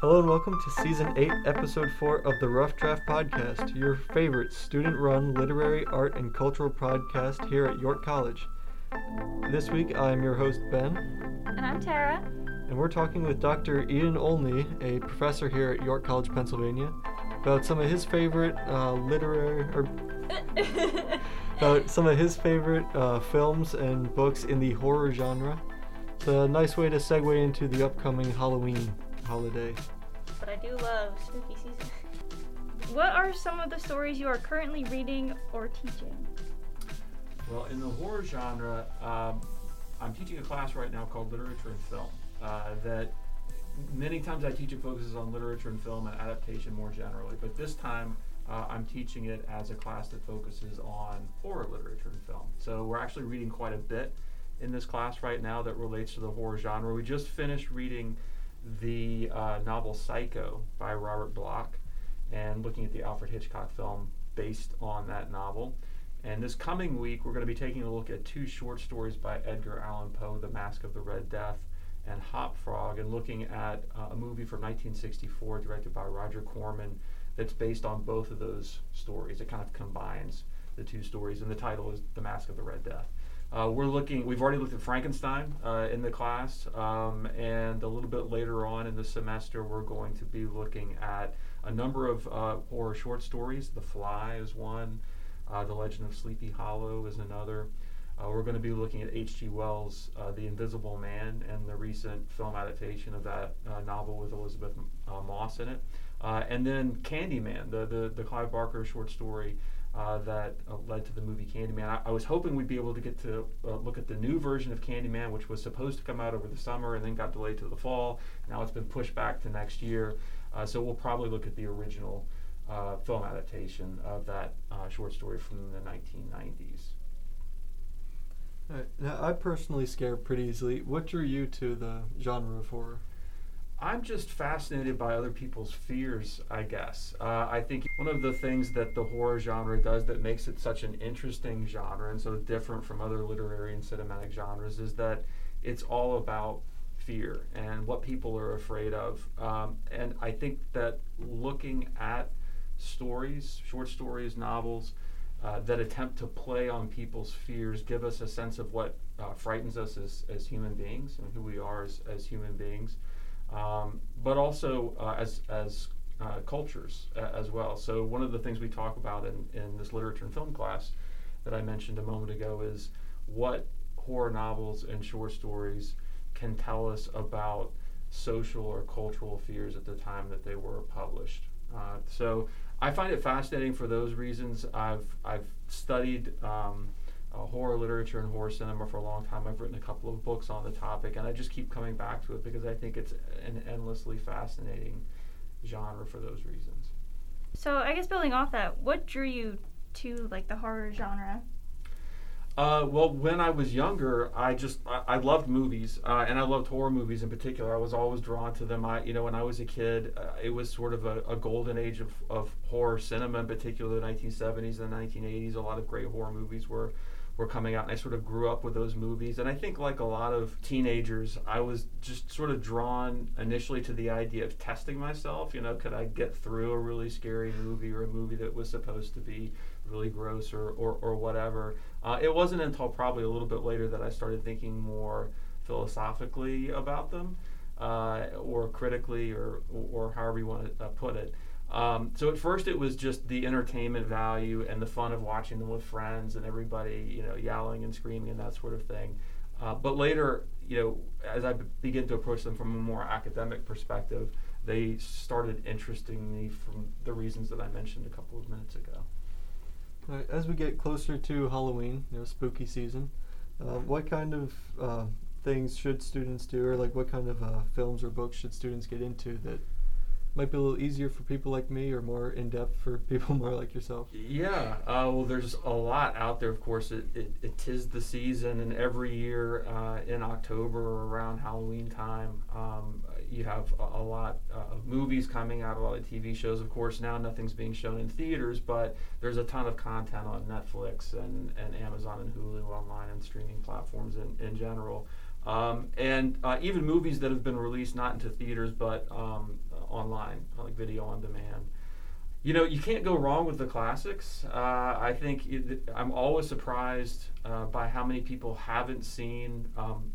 Hello and welcome to Season 8, Episode 4 of the Rough Draft Podcast, your favorite student run literary, art, and cultural podcast here at York College. This week I am your host, Ben, And I'm Tara. and we're talking with Dr. Ian Olney, a professor here at York College, Pennsylvania, about some of his favorite uh, literary, or about some of his favorite uh, films and books in the horror genre. It's a nice way to segue into the upcoming Halloween holiday. but I do love spooky season. What are some of the stories you are currently reading or teaching? Well, in the horror genre, um, I'm teaching a class right now called Literature and Film. Uh, that many times I teach it focuses on literature and film and adaptation more generally, but this time uh, I'm teaching it as a class that focuses on horror literature and film. So we're actually reading quite a bit in this class right now that relates to the horror genre. We just finished reading the uh, novel Psycho by Robert Bloch and looking at the Alfred Hitchcock film based on that novel. And this coming week, we're going to be taking a look at two short stories by Edgar Allan Poe, The Masque of the Red Death and Hop Frog, and looking at uh, a movie from 1964 directed by Roger Corman that's based on both of those stories. It kind of combines the two stories, and the title is The Masque of the Red Death. Uh, we're looking, we've already looked at Frankenstein uh, in the class, um, and a little bit later on in the semester, we're going to be looking at a number of uh, horror short stories. The Fly is one, uh, The Legend of Sleepy Hollow is another. Uh, we're going to be looking at H.G. Wells' uh, The Invisible Man and the recent film adaptation of that novel with Elisabeth Moss in it. And then Candyman, the, the, the Clive Barker short story uh, that uh, led to the movie Candyman. I, I was hoping we'd be able to get to uh, look at the new version of Candyman, which was supposed to come out over the summer and then got delayed to the fall. Now it's been pushed back to next year. Uh, so we'll probably look at the original uh, film adaptation of that uh, short story from the 1990s. Alright, Now, I personally scare pretty easily. What drew you to the genre of horror? I'm just fascinated by other people's fears, I guess. Uh, I think one of the things that the horror genre does that makes it such an interesting genre and so different from other literary and cinematic genres is that it's all about fear and what people are afraid of. Um, and I think that looking at stories, short stories, novels, uh, that attempt to play on people's fears give us a sense of what uh, frightens us as, as human beings and who we are as, as human beings um, but also uh, as, as uh, cultures uh, as well. So, one of the things we talk about in, in this literature and film class that I mentioned a moment ago is what horror novels and short stories can tell us about social or cultural fears at the time that they were published. Uh, so, I find it fascinating for those reasons. I've, I've studied. Um, uh, horror literature and horror cinema for a long time. I've written a couple of books on the topic, and I just keep coming back to it because I think it's an endlessly fascinating genre for those reasons. So I guess building off that, what drew you to like the horror genre? Uh, well, when I was younger, I just I, I loved movies, uh, and I loved horror movies in particular. I was always drawn to them. I, you know, when I was a kid, uh, it was sort of a, a golden age of, of horror cinema, in particular the 1970s and the 1980s. A lot of great horror movies were were coming out, and I sort of grew up with those movies. And I think, like a lot of teenagers, I was just sort of drawn initially to the idea of testing myself. You know, could I get through a really scary movie or a movie that was supposed to be really gross or, or, or whatever? Uh, it wasn't until probably a little bit later that I started thinking more philosophically about them. Uh, or critically, or, or however you want to uh, put it. Um, so at first it was just the entertainment value and the fun of watching them with friends and everybody, you know, yelling and screaming and that sort of thing. Uh, but later, you know, as I b- begin to approach them from a more academic perspective, they started interesting me from the reasons that I mentioned a couple of minutes ago. Alright, as we get closer to Halloween, you know, spooky season, uh, what kind of uh, things should students do, or like what kind of uh, films or books should students get into that might be a little easier for people like me, or more in depth for people more like yourself? Yeah, uh, well, there's a lot out there. Of course, it, it, it tis the season, and every year uh, in October around Halloween time, um, you have a, a lot uh, of movies coming out, a lot of TV shows. Of course, now nothing's being shown in theaters, but there's a ton of content on Netflix and, and Amazon and Hulu online and streaming platforms in, in general. Um, and uh, even movies that have been released not into theaters but um, online, like video on demand. You know, you can't go wrong with the classics. Uh, I think it, I'm always surprised uh, by how many people haven't seen, um,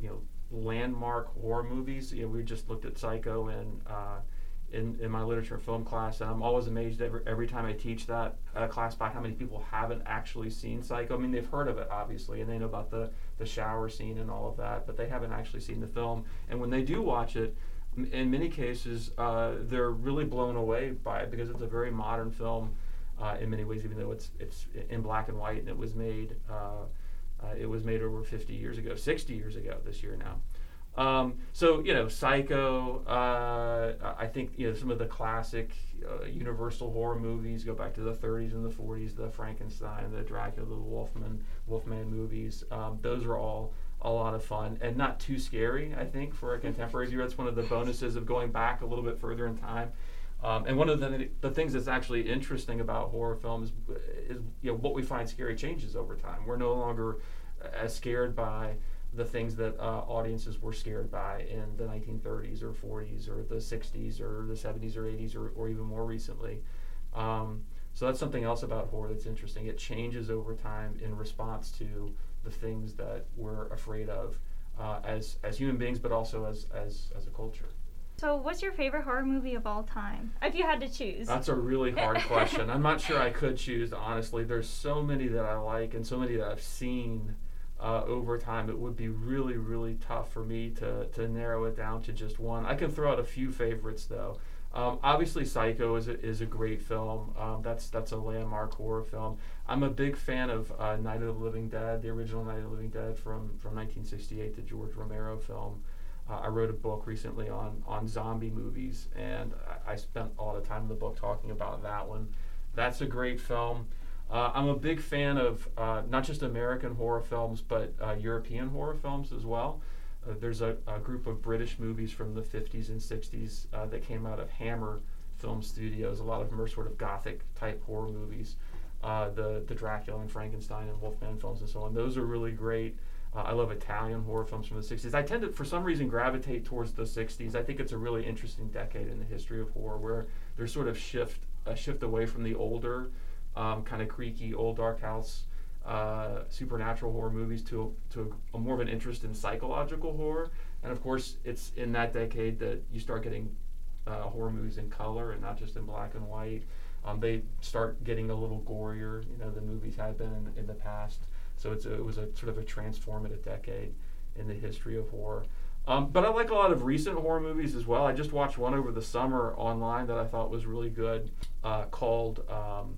you know, landmark horror movies. You know, we just looked at Psycho and uh, in, in my literature and film class, and I'm always amazed every, every time I teach that uh, class by how many people haven't actually seen Psycho. I mean, they've heard of it, obviously, and they know about the, the shower scene and all of that, but they haven't actually seen the film. And when they do watch it, in many cases, uh, they're really blown away by it because it's a very modern film uh, in many ways, even though it's, it's in black and white and it was made. Uh, uh, it was made over 50 years ago, 60 years ago this year now. Um, so you know, Psycho. Uh, I think you know some of the classic Universal horror movies go back to the 30s and the 40s. The Frankenstein, the Dracula, the Wolfman, Wolfman movies. Um, those are all a lot of fun and not too scary. I think for a contemporary viewer, that's one of the bonuses of going back a little bit further in time. Um, and one of the, the things that's actually interesting about horror films is you know what we find scary changes over time. We're no longer as scared by the things that uh, audiences were scared by in the 1930s or 40s or the 60s or the 70s or 80s or, or even more recently. Um, so that's something else about horror that's interesting. It changes over time in response to the things that we're afraid of uh, as as human beings, but also as as as a culture. So, what's your favorite horror movie of all time? If you had to choose. That's a really hard question. I'm not sure I could choose, honestly. There's so many that I like and so many that I've seen uh, over time. It would be really, really tough for me to, to narrow it down to just one. I can throw out a few favorites, though. Um, obviously, Psycho is a, is a great film. Um, that's that's a landmark horror film. I'm a big fan of uh, Night of the Living Dead, the original Night of the Living Dead from, from 1968, the George Romero film. Uh, I wrote a book recently on on zombie movies, and I, I spent all the time in the book talking about that one. That's a great film. Uh, I'm a big fan of uh, not just American horror films, but uh, European horror films as well. Uh, there's a, a, group of British movies from the 50s and 60s uh, that came out of Hammer Film Studios. A lot of them are sort of gothic type horror movies. Uh, the the Dracula and Frankenstein and Wolfman films and so on. Those are really great. I love Italian horror films from the 60s. I tend to, for some reason, gravitate towards the 60s. I think it's a really interesting decade in the history of horror where there's sort of shift a shift away from the older um, kind of creaky old dark house uh, supernatural horror movies to to a, a, more of an interest in psychological horror. And of course, it's in that decade that you start getting uh, horror movies in color and not just in black and white. Um, they start getting a little gorier, you know, the movies had been in, in the past. So it's a, it was a sort of a transformative decade in the history of horror. Um, but I like a lot of recent horror movies as well. I just watched one over the summer online that I thought was really good, uh, called um,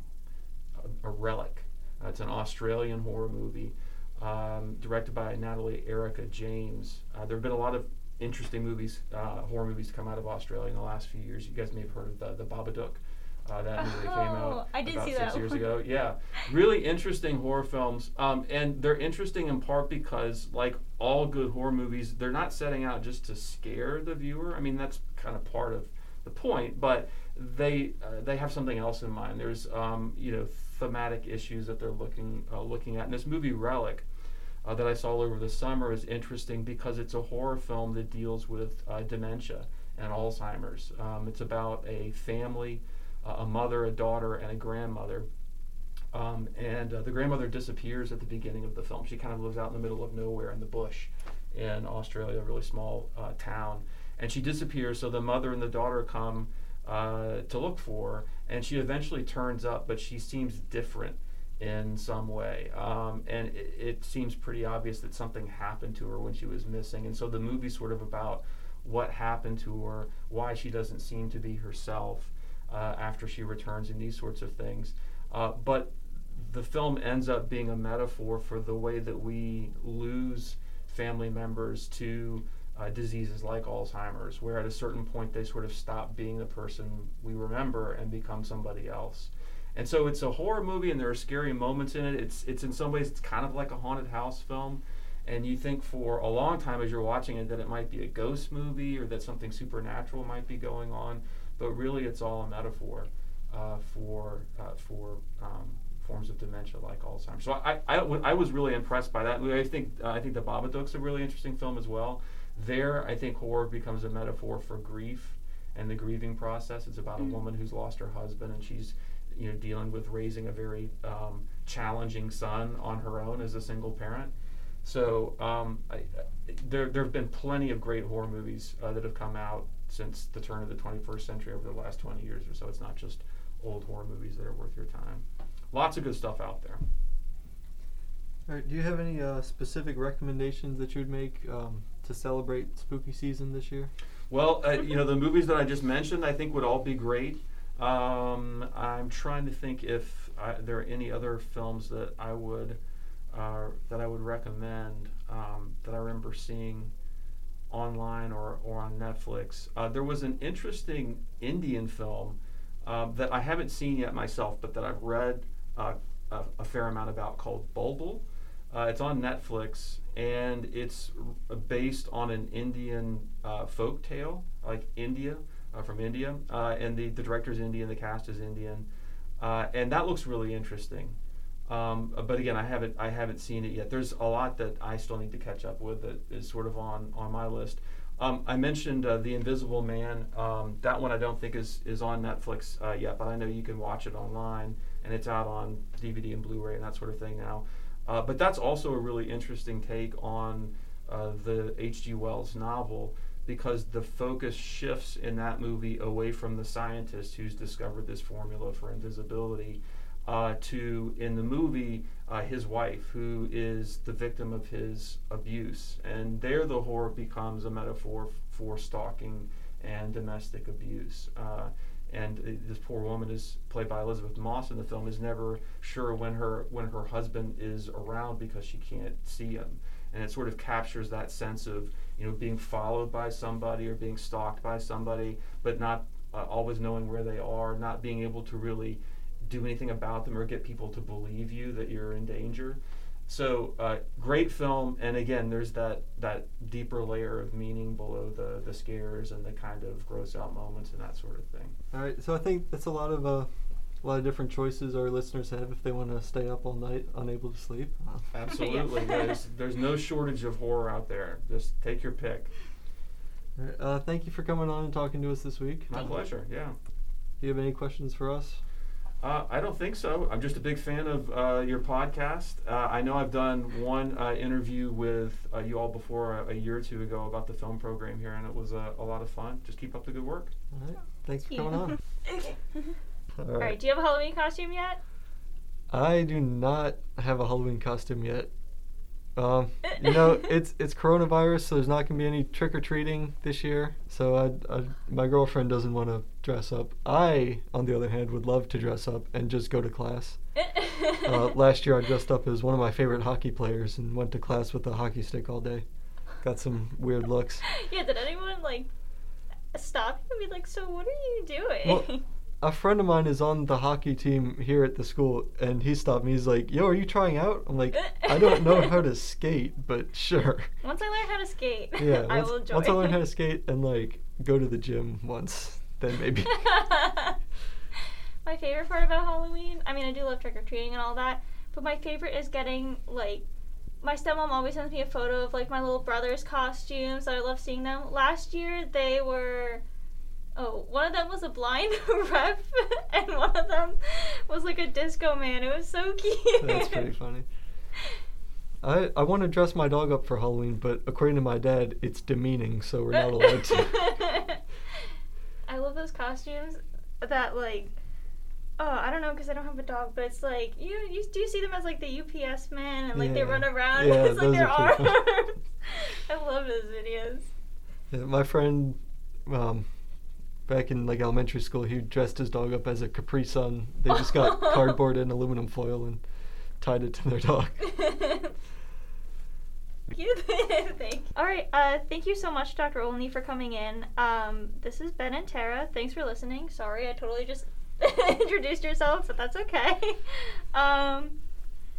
a, Relic. Uh, it's an Australian horror movie um, directed by Natalie Erica James. Uh, there have been a lot of interesting movies, uh, horror movies, come out of Australia in the last few years. You guys may have heard of the, the Babadook. Uh, that movie oh, came out I did about see six that years one. ago. Yeah, really interesting horror films, um, and they're interesting in part because, like all good horror movies, they're not setting out just to scare the viewer. I mean, that's kind of part of the point, but they uh, they have something else in mind. There's um, you know thematic issues that they're looking uh, looking at. And this movie Relic uh, that I saw over the summer is interesting because it's a horror film that deals with uh, dementia and Alzheimer's. Um, it's about a family, uh, a mother, a daughter, and a grandmother. Um, and uh, the grandmother disappears at the beginning of the film. She kind of lives out in the middle of nowhere in the bush in Australia, a really small uh, town. And she disappears, so the mother and the daughter come to look for, and she eventually turns up, but she seems different in some way, um, and it, it, seems pretty obvious that something happened to her when she was missing, and so the movie's sort of about what happened to her, why she doesn't seem to be herself uh, after she returns, and these sorts of things. Uh, but the film ends up being a metaphor for the way that we lose family members to uh, diseases like Alzheimer's, where at a certain point they sort of stop being the person we remember and become somebody else. And so it's a horror movie, and there are scary moments in it. It's it's in some ways it's kind of like a haunted house film, and you think for a long time as you're watching it that it might be a ghost movie or that something supernatural might be going on, but really it's all a metaphor uh, for uh, for um, forms of dementia like Alzheimer's. So I, I, I, was really impressed by that. I think uh, I think the Babadook's a really interesting film as well there, I think horror becomes a metaphor for grief and the grieving process. It's about Mhm. a woman who's lost her husband and she's you know dealing with raising a very um, challenging son on her own as a single parent. So um, I, there there have been plenty of great horror movies uh, that have come out since the turn of the 21st century over the last 20 years or so. It's not just old horror movies that are worth your time. Lots of good stuff out there. All right. Do you have any uh, specific recommendations that you would make um, to celebrate spooky season this year? Well, uh, you know, the movies that I just mentioned, I think would all be great. Um, I'm trying to think if I, there are any other films that I would uh, that I would recommend um, that I remember seeing online or, or on Netflix. Uh, there was an interesting Indian film um, that I haven't seen yet myself, but that I've read uh, a, a fair amount about called Bulbbul. Uh, it's on Netflix, and it's r- based on an Indian uh, folk tale, like India, uh, from India. Uh, and the, the director's Indian, the cast is Indian. Uh, and that looks really interesting. Um, but again, I haven't I haven't seen it yet. There's a lot that I still need to catch up with that is sort of on on my list. Um, I mentioned uh, the Invisible Man. Um, that one I don't think is is on Netflix uh, yet, but I know you can watch it online and it's out on DVD and Blu-ray and that sort of thing now. Uh, but that's also a really interesting take on uh, the H.G. Wells novel because the focus shifts in that movie away from the scientist who's discovered this formula for invisibility uh, to, in the movie, uh, his wife, who is the victim of his abuse. And there, the horror becomes a metaphor for stalking and domestic abuse. And this poor woman is played by Elisabeth Moss in the film is never sure when her when her husband is around because she can't see him. And it sort of captures that sense of you know being followed by somebody or being stalked by somebody but not uh, always knowing where they are not being able to really do anything about them or get people to believe you that you're in danger so uh, great film and again there's that that deeper layer of meaning below the the scares and the kind of gross out moments and that sort of thing All right. So I think that's a lot of uh, a lot of different choices our listeners have if they want to stay up all night unable to sleep. Uh, absolutely there's there's no shortage of horror out there just take your pick all right, uh, thank you for coming on and talking to us this week. my pleasure yeah Do you have any questions for us? Uh, I don't think so. I'm just a big fan of uh, your podcast. Uh, I know I've done one uh, interview with uh, you all before a, a year or two ago about the film program here, and it was uh, a lot of fun. Just keep up the good work. All right. Thanks for Yeah. coming on. Okay. All All right. Do you have a Halloween costume yet? I do not have a Halloween costume yet. Um, you know, it's it's coronavirus, so there's not gonna be any trick or treating this year. So I, I, my girlfriend doesn't want to dress up. I, on the other hand, would love to dress up and just go to class. Uh, last year, I dressed up as one of my favorite hockey players and went to class with a hockey stick all day. Got some weird looks. yeah. Did anyone like stop you and be like, "So what are you doing?" Well, a friend of mine is on the hockey team here at the school, and he stopped me. He's like, "Yo, are you trying out?" I'm like, "I don't know how to skate, but sure." once I learn how to skate, Yeah, I will join. once I learn how to skate and like go to the gym once, then maybe. my favorite part about Halloween, I mean, I do love trick or treating and all that, but my favorite is getting like. My stepmom always sends me a photo of like my little brother's costumes. I love seeing them. Last year they were, oh, one of them was a blind rep, and one of them was like a disco man. It was so cute. That's pretty funny. I I want to dress my dog up for Halloween, but according to my dad, it's demeaning, so we're not allowed to. I love those costumes that like oh I don't know because I don't have a dog but it's like you you do you see them as like the UPS men and like they run around Yeah, it's like their arms. I love those videos. Yeah, my friend, um, back in like elementary school, he dressed his dog up as a Capri Sun. They just got cardboard and aluminum foil and tied it to their dog. Cute thing. All right. Uh, thank you so much, Dr. Olney, for coming in. Um, this is Ben and Tara. Thanks for listening. Sorry, I totally just introduced yourself, but that's okay. Um,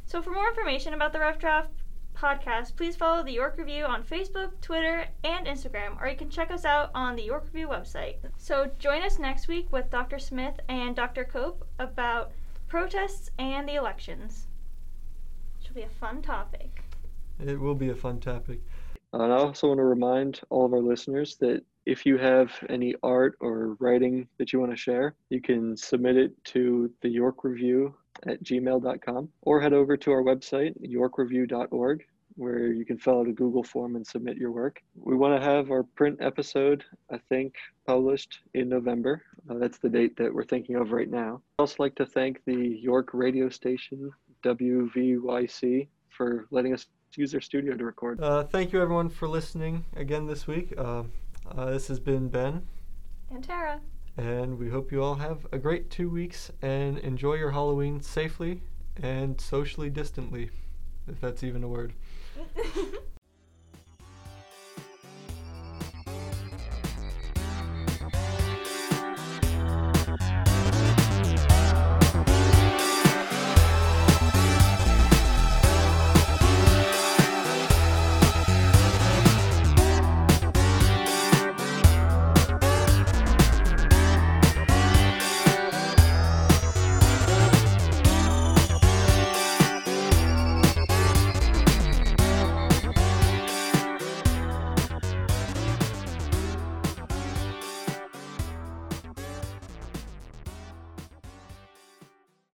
so for more information about the Rough Draft podcast, please follow the York Review on Facebook, Twitter, and Instagram, or you can check us out on the York Review website. So join us next week with Dr. Smith and Dr. Cope about protests and the elections. It should be a fun topic. It will be a fun topic. And I also want to remind all of our listeners that if you have any art or writing that you want to share, you can submit it to the York Review at gmail.com or head over to our website, yorkreview.org, where you can fill out a Google form and submit your work. We want to have our print episode, I think, published in November. Uh, that's the date that we're thinking of right now. I'd also like to thank the York radio station, WVYC, for letting us use their studio to record. Uh, thank you, everyone, for listening again this week. Uh, uh, this has been Ben. And Tara. And we hope you all have a great two weeks and enjoy your Halloween safely and socially distantly, if that's even a word.